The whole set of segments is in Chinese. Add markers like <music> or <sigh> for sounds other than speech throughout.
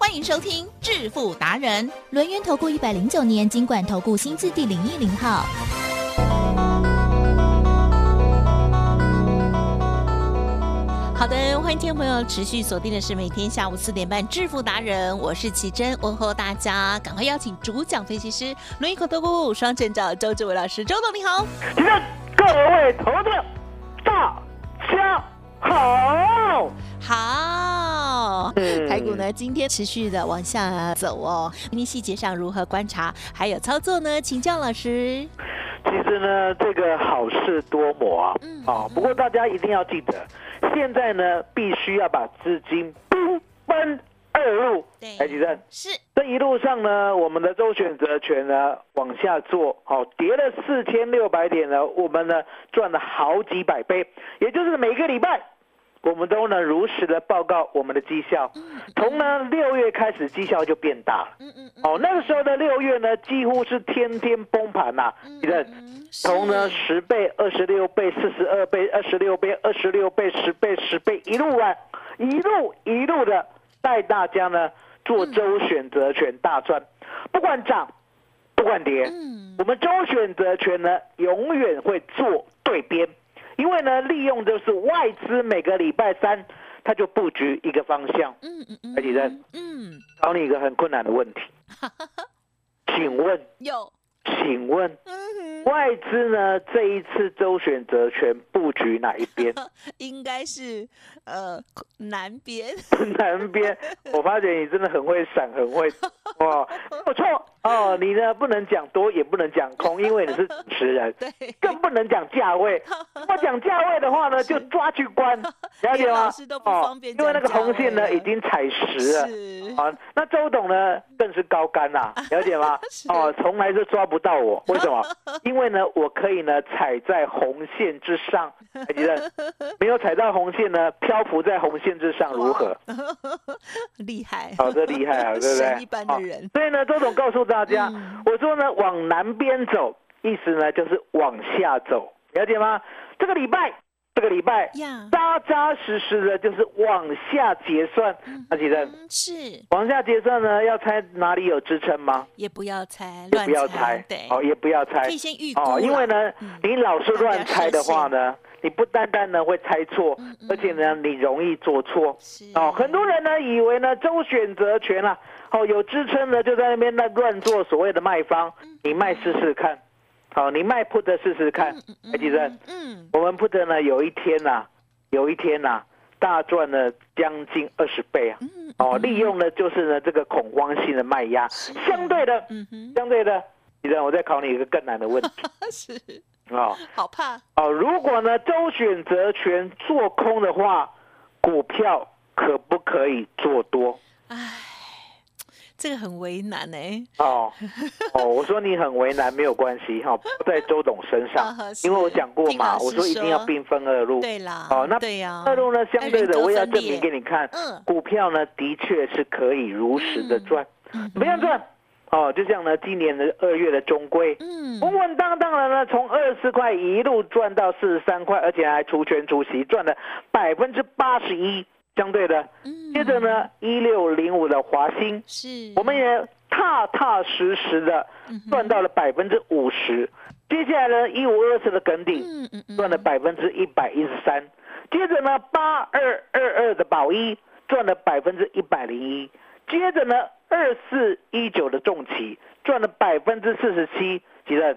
欢迎收听致富达人，轮源投顾一百零九年经管投顾新字第零一零号。好的，欢迎听众朋友持续锁定的是每天下午四点半致富达人，我是奇珍，问候大家，赶快邀请主讲分析师轮一口投顾双证照周志伟老师，周董你好，奇珍，各位投资台股呢今天持续的往下走哦，今天细节上如何观察，还有操作呢？请教老师。其实呢，这个好事多磨啊，嗯啊，不过大家一定要记得。现在呢，必须要把资金兵分二路，台积电是这一路上呢，我们的周选择权呢往下做，好跌了四千六百点呢，我们呢赚了好几百倍，也就是每个礼拜。我们都能如实的报告我们的绩效，从呢六月开始绩效就变大了。嗯嗯哦，那个时候的六月呢，几乎是天天崩盘呐。你看，从呢十倍、二十六倍、四十二倍、二十六倍、二十六倍、十倍、十倍，一路啊，一路一路的带大家呢做周选择权大赚，不管涨，不管跌，我们周选择权呢永远会做对边。因为呢，利用就是外资每个礼拜三，他就布局一个方向。嗯嗯嗯。而且呢，嗯，考你一个很困难的问题，<laughs> 请问有？请问，外资呢这一次周选择权布局哪一边？<laughs> 应该是呃南边。南边，<laughs> <laughs> 我发觉你真的很会闪，很会哦，不错哦。你呢不能讲多，也不能讲空，因为你是主持人，对，更不能讲价位。我讲价位的话呢，就抓去关，了解吗？哦，因为那个红线呢已经踩实了。啊，那周董呢更是高干啦，了解吗？哦，从来就抓不到。我 <laughs> 为什么？因为呢，我可以呢踩在红线之上，还记得没有踩到红线呢，漂浮在红线之上如何？<laughs> 厉害，好的厉害啊，<laughs> 对不对？一般的人。所以呢，周总告诉大家，我说呢，往南边走，意思呢就是往下走，了解吗？这个礼拜。这个礼拜扎扎实实的，就是往下结算。阿奇珍是。往下结算呢，要猜哪里有支撑吗？也不要猜，也不要猜，对，哦，也不要猜，可以先预估因为呢，你老是乱猜的话呢，你不单单呢会猜错，而且呢，你容易做错。哦，很多人呢以为呢周选择权啊，哦有支撑呢就在那边那乱做所谓的卖方，你卖试试看。好，你卖 put 试试看，海基生。嗯，我们 put 呢，有一天呐，有一天呐，大赚了将近二十倍啊。哦，利用的就是呢这个恐慌性的卖压，相对的，相对的，你生，我再考你一个更难的问题。<laughs> 是。哦，好怕。哦，如果呢周选择权做空的话，股票可不可以做多？唉。这个很为难呢。哦哦，我说你很为难没有关系哈，不在周董身上，<laughs> 因为我讲过嘛，我说一定要兵分二路。对啦，哦，那对呀，二路呢相对的，我也要证明给你看，股票呢的确是可以如实的赚，怎么样赚？哦，就像呢今年的二月的中规，嗯，稳稳当当的呢，从二十四块一路赚到四十三块，而且还除权除息赚了百分之八十一。相对的，接着呢，一六零五的华兴，是，我们也踏踏实实的赚到了百分之五十。接下来呢，一五二四的耿鼎，赚了百分之一百一十三。接着呢，八二二二的宝一赚了百分之一百零一。接着呢，二四一九的重企赚了百分之四十七。几任？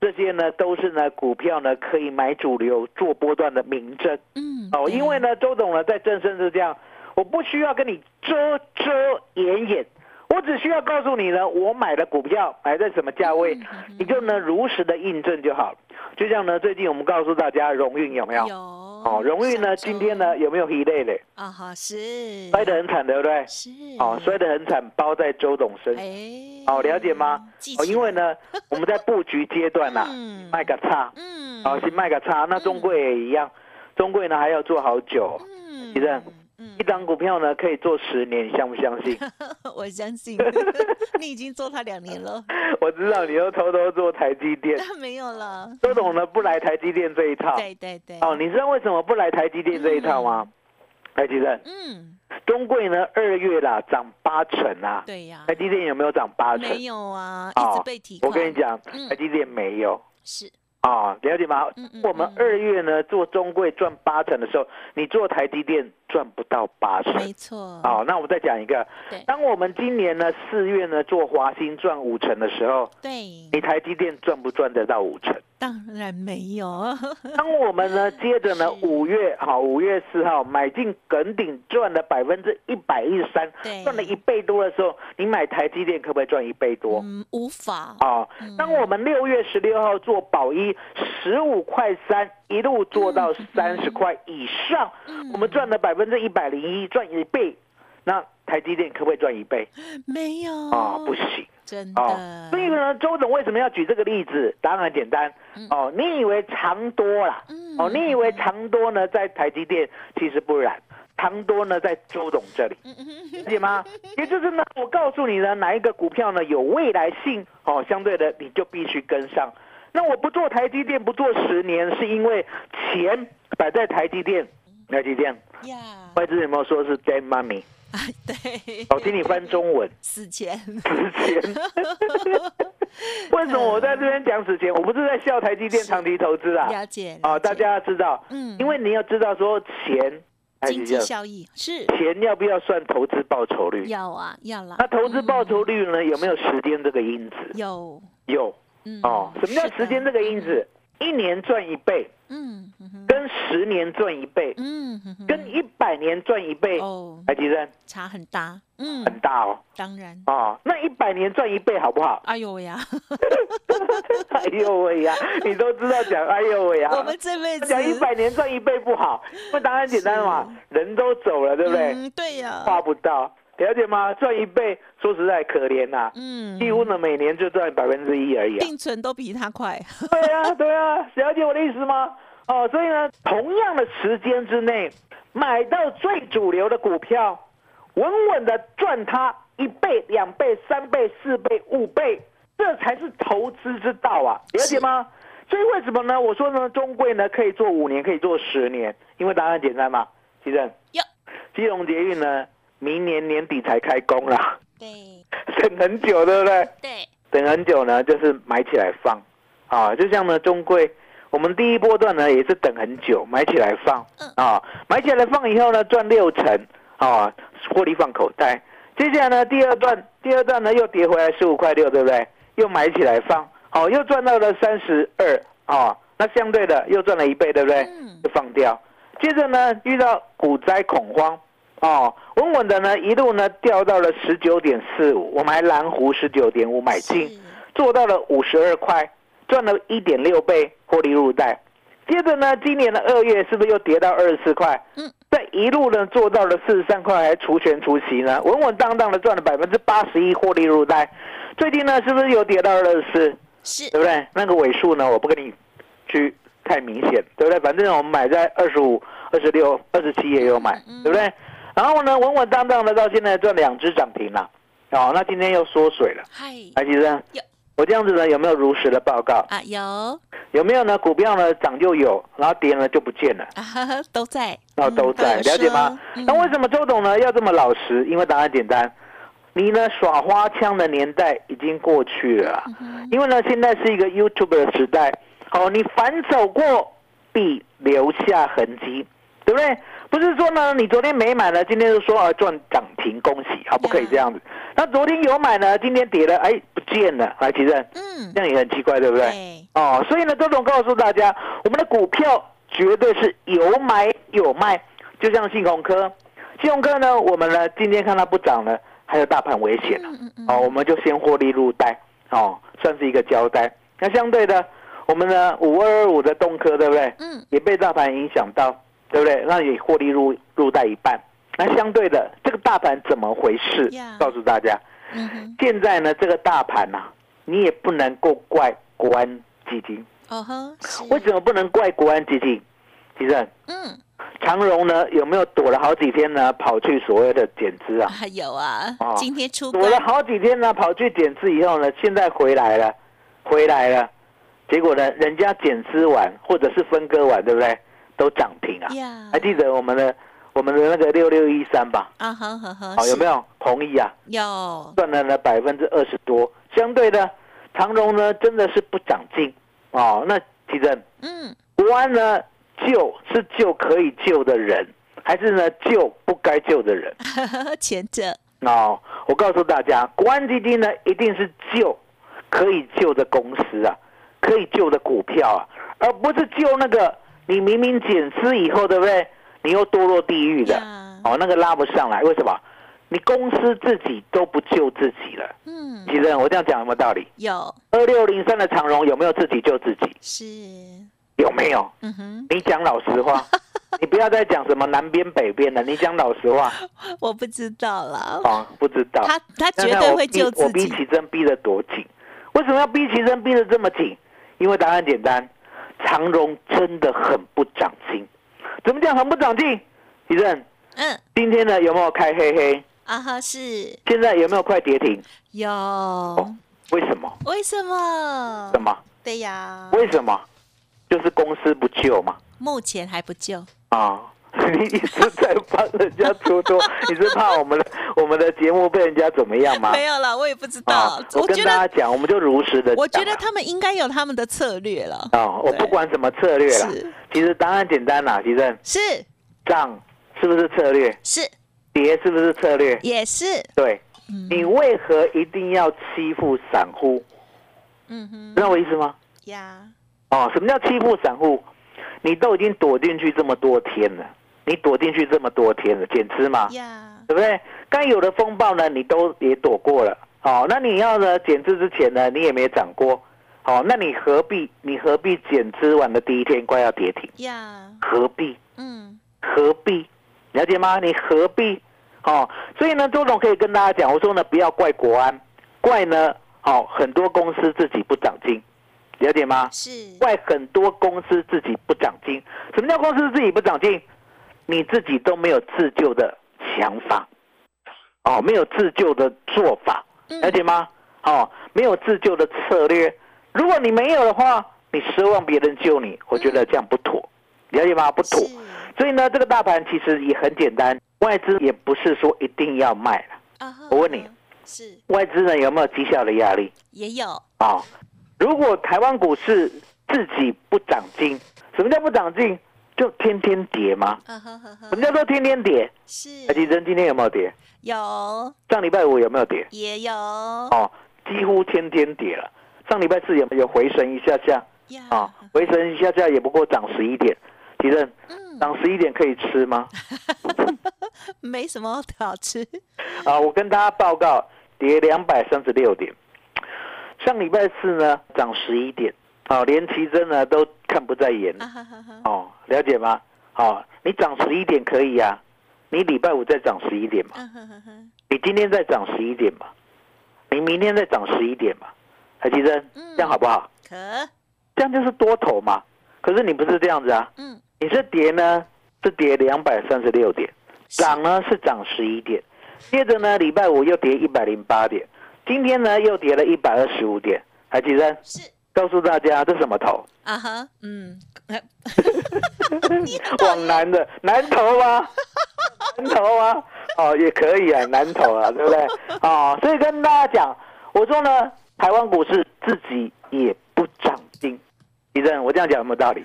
这些呢都是呢股票呢可以买主流做波段的明证，嗯，哦，因为呢周董呢在正身是这样，我不需要跟你遮遮掩掩，我只需要告诉你呢我买的股票买在什么价位，你就能如实的印证就好了。就像呢最近我们告诉大家荣运有没有？有。哦，荣誉呢，今天呢有没有疲累嘞？啊哈，是摔得很惨，对不对？是哦，摔得很惨，包在周董身。哎，哦，了解吗？哦，因为呢，<laughs> 我们在布局阶段呐，卖个差，嗯，哦，先卖个差。那中贵也一样，中贵呢还要做好久，嗯，其实。一张股票呢可以做十年，你相不相信？<laughs> 我相信，<laughs> 你已经做它两年了。我知道你又偷偷做台积电，<laughs> 没有了。周董呢不来台积电这一套，对对对。哦，你知道为什么不来台积电这一套吗？台积电，嗯，中贵呢二月啦涨八成啊，对呀。台积电有没有涨八成？没有啊，一直被提。我跟你讲，台积电没有。是。啊，了解吗？我们二月呢做中贵赚八成的时候，你做台积电赚不到八成，没错。好，那我再讲一个，当我们今年呢四月呢做华兴赚五成的时候，对，你台积电赚不赚得到五成？当然没有。<laughs> 当我们呢，接着呢，五月好，五月四号买进耿鼎赚了百分之一百一十三，赚了一倍多的时候，你买台积电可不可以赚一倍多？嗯，无法。啊，当我们六月十六号做宝一十五块三，一路做到三十块以上，我们赚了百分之一百零一，赚一倍。那台积电可不可以赚一倍？没有啊，不行。真的，所以呢，周总为什么要举这个例子？答案很简单哦。你以为长多啦？哦，你以为长多呢，在台积电，其实不然，长多呢在周董这里，理解吗？<laughs> 也就是呢，我告诉你呢，哪一个股票呢有未来性哦，相对的你就必须跟上。那我不做台积电，不做十年，是因为钱摆在台积电，台积电。外资有没有说是 dead money？啊，对，我听你翻中文，死钱，死钱。<laughs> 为什么我在这边讲死钱？我不是在笑台积电长期投资啊。了解，啊，大家要知道，嗯，因为你要知道说钱，经济效益是钱要不要算投资报酬率？要啊，要啦。那投资报酬率呢？有没有时间这个因子？有，有，嗯，哦，什么叫时间这个因子？一年赚一倍，嗯，跟十年赚一倍，嗯，跟一百年赚一倍，哦，还记得？差很大，嗯，很大哦，当然，哦，那一百年赚一倍好不好？哎呦喂呀，<laughs> 哎呦喂呀，你都知道讲哎呦喂呀，我们这辈子。讲一百年赚一倍不好，因为答案简单嘛，人都走了，对不对？嗯，对呀，画不到。了解吗？赚一倍，说实在可怜呐。嗯，几乎呢每年就赚百分之一而已。定存都比他快。<laughs> 对啊，对啊，了解我的意思吗？哦，所以呢，同样的时间之内，买到最主流的股票，稳稳的赚它一倍、两倍、三倍、四倍、五倍，这才是投资之道啊！了解吗？所以为什么呢？我说呢，中贵呢可以做五年，可以做十年，因为答案简单嘛。其正，有基隆捷运呢？明年年底才开工啦，对，<laughs> 等很久，对不对？对，等很久呢，就是买起来放，啊，就像呢中贵，我们第一波段呢也是等很久，买起来放，啊，买起来放以后呢赚六成，啊，获利放口袋。接下来呢第二段，第二段呢又跌回来十五块六，对不对？又买起来放，好，又赚到了三十二，啊，那相对的又赚了一倍，对不对？就放掉。接着呢遇到股灾恐慌。哦，稳稳的呢，一路呢掉到了十九点四五，我们还蓝湖十九点五买进，做到了五十二块，赚了一点六倍获利入袋。接着呢，今年的二月是不是又跌到二十四块？嗯，在一路呢做到了四十三块，还除权除息呢，稳稳当当的赚了百分之八十一获利入袋。最近呢，是不是又跌到二十四？是，对不对？那个尾数呢，我不跟你去太明显，对不对？反正我们买在二十五、二十六、二十七也有买，对不对？然后呢，稳稳当当的到现在赚两只涨停了，哦，那今天又缩水了。嗨，来，先生，我这样子呢，有没有如实的报告啊？有，有没有呢？股票呢涨就有，然后跌呢就不见了。啊，<laughs> 都在，哦，都在，了解吗？那为什么周董呢要这么老实？因为答案简单，你呢耍花枪的年代已经过去了，因为呢现在是一个 YouTube 的时代，哦，你反走过必留下痕迹，对不对？不是说呢，你昨天没买呢，今天就说啊赚涨停，恭喜啊，不可以这样子。那昨天有买呢，今天跌了，哎，不见了，来提正，嗯，这样也很奇怪，对不对？哦，所以呢，周总告诉大家，我们的股票绝对是有买有卖，就像信鸿科，信鸿科呢，我们呢今天看它不涨了，还有大盘危险了，哦，我们就先获利入袋，哦，算是一个交代。那相对的，我们呢五二二五的东科，对不对？嗯，也被大盘影响到。对不对？那也获利入入袋一半。那相对的，这个大盘怎么回事？告诉大家，现在呢，这个大盘呐、你也不能够怪国安基金。为什么不能怪国安基金？其实嗯，长荣呢有没有躲了好几天呢？跑去所谓的减资啊？还有啊哦，今天出躲了，好几天呢，跑去减资以后呢，现在回来了，回来了，结果呢，人家减资完或者是分割完，对不对？都涨停啊！呀还，记得我们的我们的那个六六一三吧？啊好、有没有？同意啊？有，赚了呢百分之二十多，相对的长荣呢真的是不长进哦。那其实嗯，国安呢救是救可以救的人，还是呢救不该救的人？<laughs> 前者，哦，我告诉大家，国安基金呢一定是救可以救的公司啊，可以救的股票啊，而不是救那个你明明减资以后，对不对？你又堕落地狱的，呀，哦，那个拉不上来，为什么？你公司自己都不救自己了。嗯，其实我这样讲有没有道理？有，二六零三的长荣有没有自己救自己？是，有没有？嗯哼，你讲老实话，<laughs> 你不要再讲什么南边北边了，你讲老实话 <laughs> 我不知道啦，哦，不知道。他他那绝对会那我逼我救自己，逼奇珍逼得多紧？为什么要逼奇珍逼得这么紧？因为答案简单，长荣真的很不长进。怎么讲很不长进？李正，嗯，今天呢有没有开黑黑？啊哈，是现在有没有快跌停？有，为什么？为什么什？么？对呀，为什么？就是公司不救嘛。目前还不救，啊，<laughs> 你一直在帮人家出脱，你是怕我们的我们的节目被人家怎么样吗？<laughs> 没有啦，我也不知道啊，，我跟大家讲，我们就如实的。我觉得他们应该有他们的策略了，哦，我不管什么策略了，是其实答案简单啦，其实是涨是不是策略？是跌是不是策略？也是，对，嗯你为何一定要欺负散户？嗯哼知道我意思吗？呀，哦，什么叫欺负散户？你都已经躲进去这么多天了，你躲进去这么多天了，减资嘛？呀，对不对？该有的风暴呢，你都也躲过了。哦，那你要呢减资之前呢，你也没涨过。哦，那你何必你何必减资完的第一天快要跌停？呀，何必？嗯，何必？了解吗？你何必？哦，所以呢，周总可以跟大家讲，我说呢，不要怪国安，怪呢，哦，很多公司自己不长进，了解吗？是，怪很多公司自己不长进。什么叫公司自己不长进？你自己都没有自救的想法，哦，没有自救的做法，嗯了解吗？哦，没有自救的策略。如果你没有的话，你奢望别人救你，我觉得这样不妥，了解吗？不妥。所以呢，这个大盘其实也很简单，外资也不是说一定要卖了。我问你，是外资呢有没有绩效的压力？也有，啊、如果台湾股市自己不长进，什么叫不长进？就天天跌吗？什么叫做天天跌？是台积电今天有没有跌？有上礼拜五有没有跌？也有哦，几乎天天跌了。上礼拜四有没有回神一下下？呀啊，回神一下下也不过涨十一点。提正嗯，涨十一点可以吃吗？<laughs> 没什么好吃，<laughs> 啊，我跟大家报告，跌两百三十六点。上礼拜四呢涨十一点，哦，连奇珍呢都看不在眼。哦，了解吗？哦，你涨十一点可以呀、你礼拜五再涨十一点嘛，你今天再涨十一点嘛，你明天再涨十一点嘛，海奇珍，嗯。这样好不好？可，这样就是多头嘛。可是你不是这样子啊，嗯，你是跌呢是跌两百三十六点，是。涨呢是涨十一点，接着呢礼拜五又跌一百零八点，今天呢又跌了一百二十五点。海奇珍，是告诉大家这什么头？啊哈，嗯，<laughs> 往南的南头吗？<laughs> 南头啊？哦，也可以啊，南头啊，对不对？哦，所以跟大家讲，我说呢，台湾股市自己也不长进。李正，我这样讲有没有道理？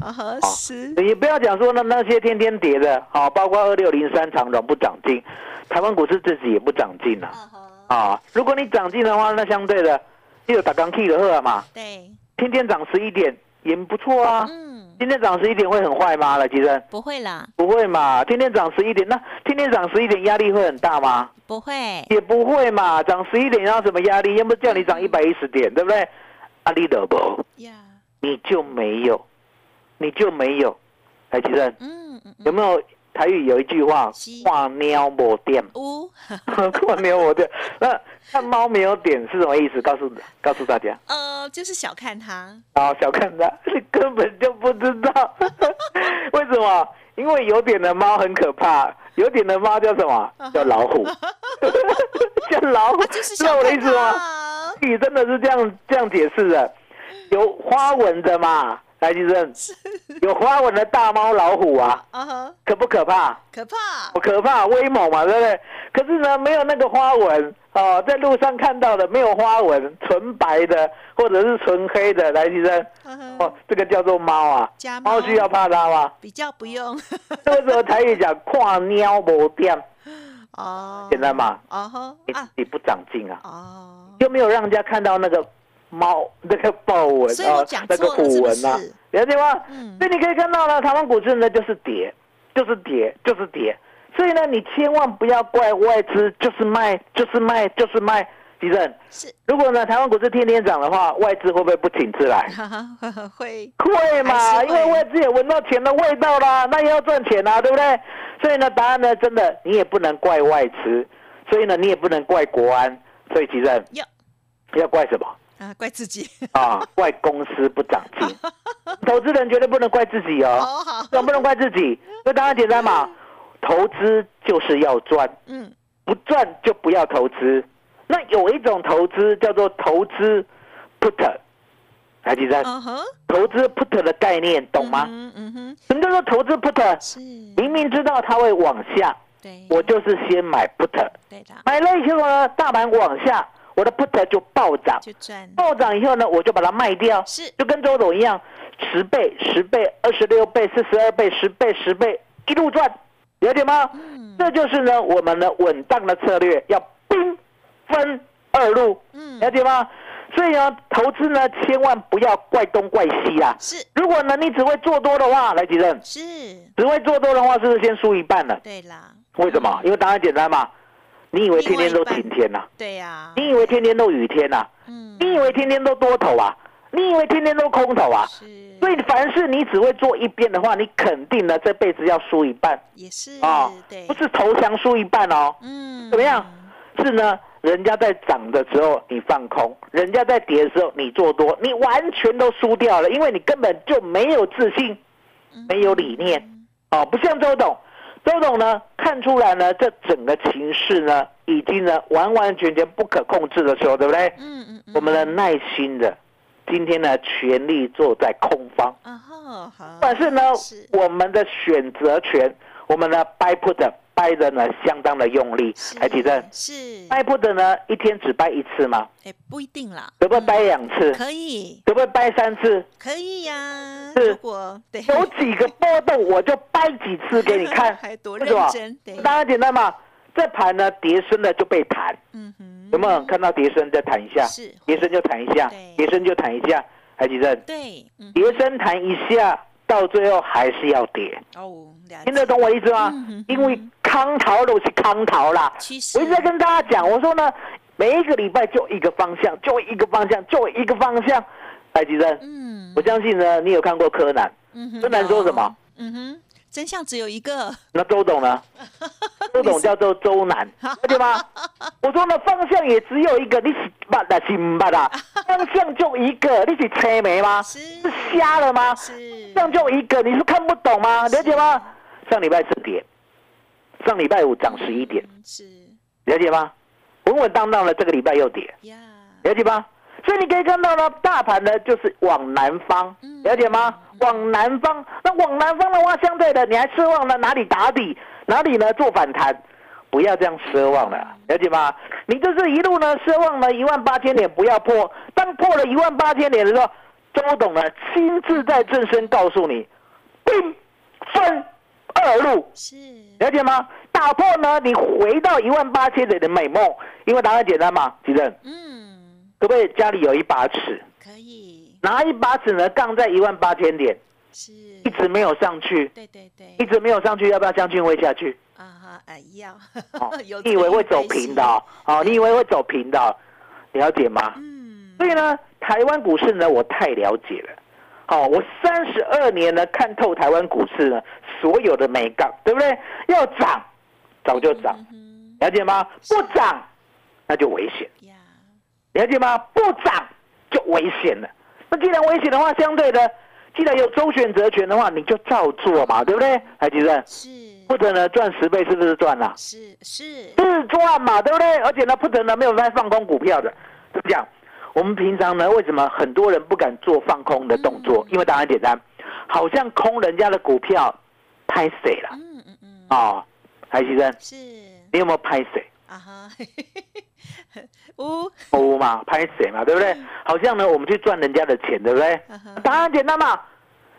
啊哈是，你不要讲说那那些天天跌的，好、包括二六零三长荣不长进，台湾股市自己也不长进啊。啊哈，啊，如果你长进的话，那相对的，就有打钢 K 的喝嘛，对，天天涨十一点也不错啊。嗯，今天涨十一点会很坏吗？来，吉生。不会啦，不会嘛，天天涨十一点，那天天涨十一点压力会很大吗？不会，也不会嘛，涨十一点要什么压力？要不叫你涨一百一十点，对不对？阿力的不，呀，你就没有，你就没有。哎，吉生嗯嗯有没有台语有一句话是“画喵没点呜，”，画喵 <laughs> 没点。那看猫没有点是什么意思？告诉告诉大家。呃，就是小看它，啊，小看它，你根本就不知道 <laughs> 为什么？因为有点的猫很可怕，有点的猫叫什么？叫老虎，<laughs> 叫老虎，啊，就是知道我的意思吗？你真的是这样这样解释的，有花纹的嘛？来，先生，有花纹的大猫老虎啊，可不可怕？可怕，不可怕，威猛嘛，对不对？可是呢，没有那个花纹哦，在路上看到的没有花纹，纯白的或者是纯黑的，来，先生，哦，这个叫做猫啊。家猫。需要怕它吗？比较不用。<laughs> 这个时候台语讲看猫无点，哦，简单嘛？哦呵你不长进啊，哦，又没有让人家看到那个猫那个豹纹啊那个虎纹啊。是，了解吗？嗯。所以你可以看到呢，台湾股市呢就是跌，就是跌，就是跌。所以呢，你千万不要怪外资，就是卖，就是卖，就是卖。吉正，是，如果呢台湾股市天天涨的话，外资会不会不请自来？<laughs> 会，会嘛，是会。因为外资也闻到钱的味道啦，那也要赚钱啦，对不对？所以呢，答案呢，真的你也不能怪外资，所以呢，你也不能怪国安，所以其实要要怪什么？啊，怪自己，啊？怪公司不长进，<laughs> 投资人绝对不能怪自己哦，哦好，总不能怪自己，因为答案简单嘛，投资就是要赚，嗯，不赚就不要投资。那有一种投资叫做投资 put，来，第三，投资 put 的概念懂吗？嗯嗯哼，什么叫做投资 put？是，明明知道它会往下，对，我就是先买 put，对的，买了以后呢，大盘往下，我的 put 就暴涨，暴涨以后呢，我就把它卖掉，是，就跟周董一样，十倍、十倍、二十六倍、四十二倍、十倍、十倍，一路赚，了解吗？嗯这就是呢我们的稳当的策略，要兵分二路，嗯了解吗？所以呢，投资呢千万不要怪东怪西啊。是如果呢你只会做多的话，来吉正，是，只会做多的话，是不是先输一半了？对啦，为什么？因为答案简单嘛。你以为天天都晴天呐、对呀，你以为天天都雨天呐、嗯，你以为天天都多头啊？你以为天天都空头啊？是，所以凡是你只会做一边的话，你肯定呢这辈子要输一半。也是啊，对，不是投降输一半哦，嗯，怎么样？是呢，人家在涨的时候你放空，人家在跌的时候你做多，你完全都输掉了，因为你根本就没有自信，嗯。没有理念。哦，不像周董，周董呢看出来呢，这整个情势呢已经呢完完全全不可控制的时候，对不对？嗯嗯嗯，我们呢耐心的，今天呢全力坐在空方，啊哈好，但是呢是。我们的选择权，我们呢 buy put 掰的呢相当的用力，是还记得是，buy put 呢一天只掰一次吗？哎，不一定啦，可不可以掰两次？可以，可不可以掰三次？可以呀，是。如果，有几个波动我就掰几次给你看，<laughs> 还多为什么认真，对，当然简单嘛。这盘呢跌深了就被弹，嗯哼，有没有看到跌升再弹一下？是。跌升就弹一下对，跌升就弹一下，还记得？对，嗯，跌升弹一下，到最后还是要跌，哦，听得懂我意思吗？因为康桃都是康桃啦。其实，我一直在跟大家讲，我说呢，每一个礼拜就一个方向，就一个方向，就一个方向。海吉生，嗯，我相信呢，你有看过柯南，嗯柯南说什么？嗯哼，真相只有一个，那周董呢？<laughs> 周董叫做周南，了解吗？<laughs> 我说呢，方向也只有一个，你是捌的是唔捌啊？<laughs> 方向就一个，你是车眉吗？是是瞎了吗？是，这样就一个，你是看不懂吗？了解吗？上礼拜四跌，上礼拜五涨十一点，嗯是了解吗？稳稳当当的，这个礼拜又跌，呀，了解吗？所以你可以看到呢，大盘呢就是往南方嗯，了解吗？往南方，那往南方的话，相对的你还奢望呢哪里打底，哪里呢做反弹，不要这样奢望了，了解吗？你就是一路呢奢望呢一万八千点不要破，当破了一万八千点的时候，周董呢亲自在正身告诉你，兵分二路，是了解吗？打破呢你回到一万八千点的美梦，因为答案简单嘛，吉正。嗯，可不可以家里有一把尺，可以拿一把尺呢杠在一万八千点，是，一直没有上去，对对对，一直没有上去，要不要将军会下去？啊哈，哎要哦，<laughs> 你以为会走平的哦？哦，你以为会走平的哦？了解吗？嗯，所以呢，台湾股市呢，我太了解了。好，我三十二年呢看透台湾股市呢所有的美杠，对不对？要涨早就涨，了解吗？不涨那就危险，了解吗？不涨就危险了。那既然危险的话，相对的，既然有周选择权的话，你就照做嘛，对不对？海吉生是不等呢赚十倍是不是赚了？是是是赚嘛，对不对？而且呢，不等呢没有在放空股票的，怎么讲？我们平常呢，为什么很多人不敢做放空的动作？因为答案简单，好像空人家的股票拍谁了嗯嗯嗯啊？海吉生，是你有没有拍谁？啊哈，<laughs> 呜哦嘛，拍谁嘛，对不对？好像呢，我们去赚人家的钱，对不对？答案简单嘛。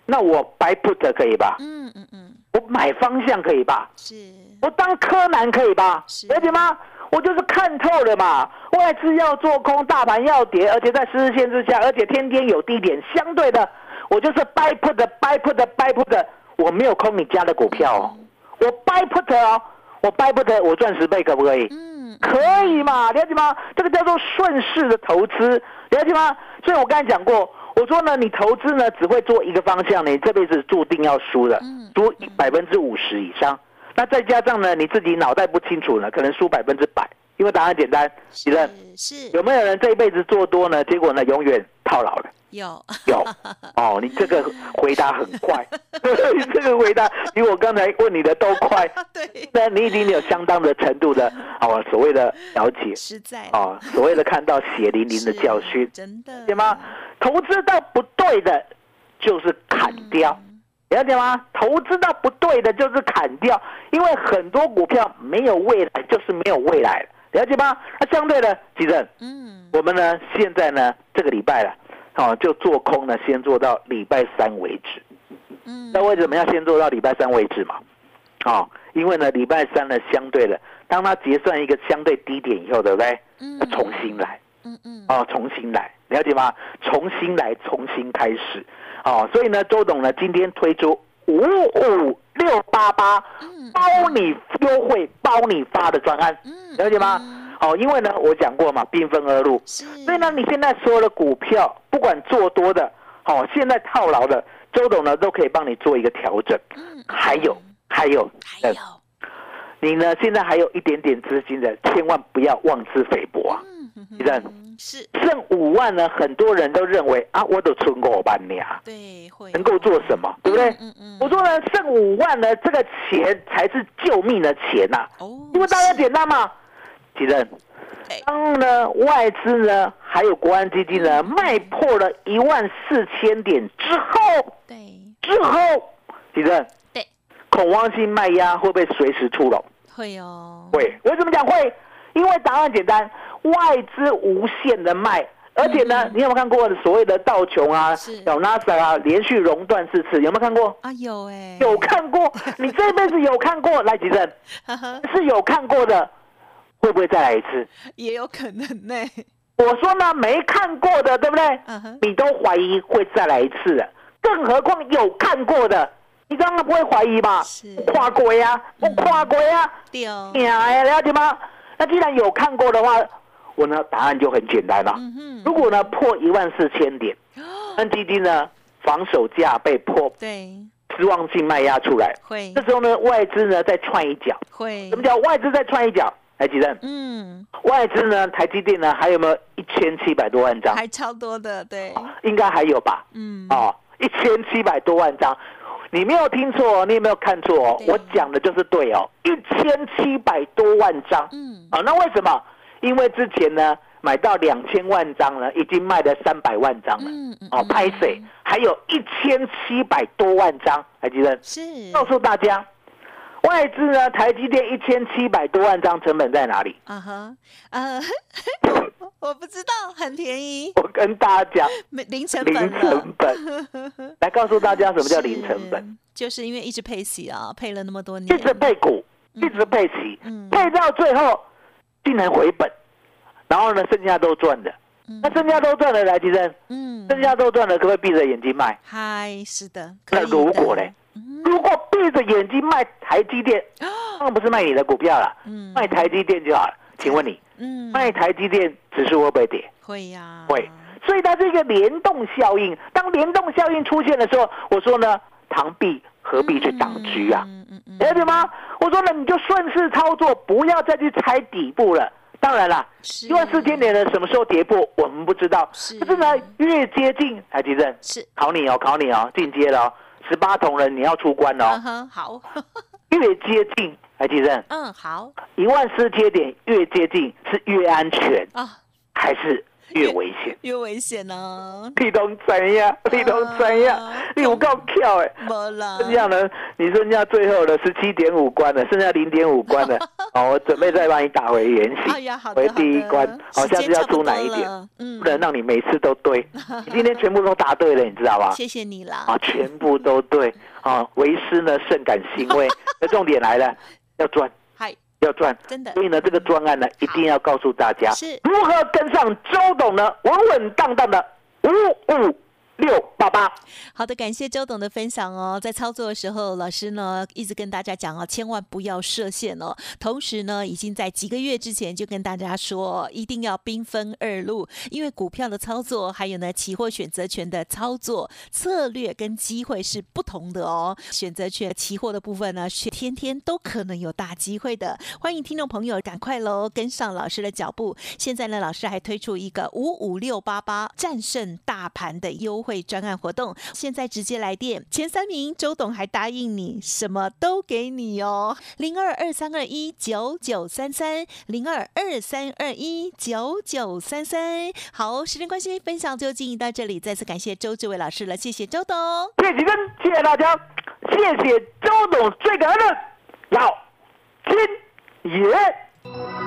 那我 buy put 可以吧？嗯嗯嗯我买方向可以吧？是我当柯南可以吧是？了解吗？我就是看透了嘛，外资要做空，大盘要跌，而且在十日线之下，而且天天有低点，相对的，我就是 buy put buy put buy put，我没有空你家的股票哦，我 buy put 哦，我 buy put 我赚十倍可不可以？嗯可以嘛？了解吗？这个叫做顺势的投资，了解吗？所以我刚才讲过，我说呢，你投资呢只会做一个方向，你这辈子注定要输的嗯，输百分之五十以上。那再加上呢，你自己脑袋不清楚呢，可能输百分之百。因为答案简单，是是有没有人这一辈子做多呢？结果呢，永远套牢了？有有哦，你这个回答很快，<laughs> 你这个回答比我刚才问你的都快。<laughs> 对那你已经有相当的程度的哦，所谓的了解实在哦，所谓的看到血淋淋的教训，真的对吗？投资到不对的，就是砍掉，嗯了解吗？投资到不对的，就是砍掉，因为很多股票没有未来，就是没有未来了解吗？那相对的，吉正，嗯我们呢现在呢这个礼拜了，哦，就做空呢，先做到礼拜三为止。嗯那为什么要先做到礼拜三为止嘛？哦，因为呢，礼拜三呢，相对的，当它结算一个相对低点以后，对不对？嗯重新来嗯嗯哦，重新来，了解吗？重新来，重新开始哦。所以呢，周董呢今天推出五五六八八嗯包你优惠、包你发的专案，嗯了解吗？哦，因为呢，我讲过嘛，兵分二路，是。所以呢，你现在所有的股票，不管做多的，哦，现在套牢的，周董呢都可以帮你做一个调整。嗯还有，还有，呃还有。你呢现在还有一点点资金的，千万不要妄自菲薄啊！嗯是。剩五万呢，很多人都认为啊，我都存五万呀，对会。能够做什么，对不对？嗯嗯我说呢，剩五万呢，这个钱才是救命的钱呐、哦因为大家简单嘛，其任哎，当呢外资呢还有国安基金呢卖破了一万四千点之后，对。之后，其任对。恐慌性卖压会不会随时出笼？会哦。会，为什么讲？会？因为答案简单，外资无限的卖，而且呢，嗯。你有没有看过所谓的道琼啊 NASA 啊，连续熔断四次，有没有看过？啊有哎有看过，你这辈子有看过？来，吉正。<laughs> 哈哈。是有看过的，会不会再来一次？也有可能呢我说呢，没看过的，对不对？你都怀疑会再来一次的，更何况有看过的，你当然不会怀疑吧。是跨过呀，我跨过呀。丢呀，了解吗？那既然有看过的话，我呢答案就很简单了。嗯如果呢破一万四千点，那基金呢防守价被破，对失望性卖压出来，会这时候呢外资呢再踹一脚。会什么叫外资再踹一脚？来，吉正，嗯外资呢台积电呢还有没有一千七百多万张？还超多的对应该还有吧？嗯哦，一千七百多万张，你没有听错哦，你也没有看错哦，我讲的就是对哦，一千七百多万张。嗯啊，那为什么？因为之前呢买到两千万张呢，已经卖了三百万张了。嗯嗯哦，拍水？还有一千七百多万张，台积电？是告诉大家，外资呢，台积电一千七百多万张，成本在哪里？啊哈呃我 <laughs> 我不知道很便宜我跟大家讲，零成本零成本。<laughs> 来告诉大家什么叫零成本？是就是因为一直配息啊配了那么多年一直配股，一直配息，嗯配到最后竟然回本，然后呢，剩下都赚的。嗯那剩下都赚了，来，提升，嗯剩下都赚了，可不可以闭着眼睛卖？嗨是的那如果嘞？嗯如果闭着眼睛卖台积电，当然不是卖你的股票了，嗯卖台积电就好了。请问你，嗯卖台积电指数会不会跌？会呀会。所以它是一个联动效应。当联动效应出现的时候，我说呢，螳臂何必去挡车啊？了解吗？我说呢，你就顺势操作，不要再去猜底部了。当然了，一万四千点的什么时候跌破，我们不知道。是可是呢，越接近，台积电是，考你哦，考你哦，进阶了哦，十八铜人你要出关嗯哦。哼，好，越接近，台积电嗯，好。一万四千点越接近是越安全啊，还是越危险？越危险呢，你都怎样？你都怎样啊？<laughs> 你有够跳哎！没了，剩下呢？你剩下最后的十七点五关了，剩下零点五关了。<laughs> 哦，我准备再帮你打回原形，哎呀，好，回第一关。好，时下次要出哪一点？嗯不，能让你每次都对。<laughs> 你今天全部都答对了，你知道吧？谢谢你啦，啊，全部都对。啊，为师呢甚感欣慰。那重点来了，要赚，嗨，要赚。真的。所以呢，这个专案呢，一定要告诉大家是。如何跟上周董呢，稳稳当当的五五六八八。好的，感谢周董的分享哦。在操作的时候，老师呢一直跟大家讲哦，千万不要设限哦。同时呢，已经在几个月之前就跟大家说，一定要兵分二路，因为股票的操作，还有呢期货选择权的操作策略跟机会是不同的哦。选择权、期货的部分呢，是天天都可能有大机会的。欢迎听众朋友赶快喽，跟上老师的脚步。现在呢，老师还推出一个五五六八八战胜大盘的优惠专案活动，现在直接来电，前三名周董还答应你什么都给你哦，零二二三二一九九三三零二二三二一九九三三。好，时间关系，分享就进行到这里，再次感谢周志伟老师了，谢谢周董。谢谢真，谢谢大家，谢谢周董，最感恩的要金爷。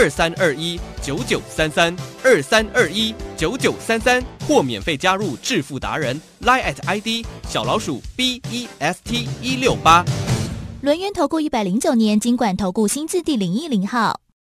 二三二一九九三三二三二一九九三三，或免费加入致富达人 Line at ID 小老鼠 B E S T 一六八。轮源投顾一百零九年金管投顾新字第零一零号。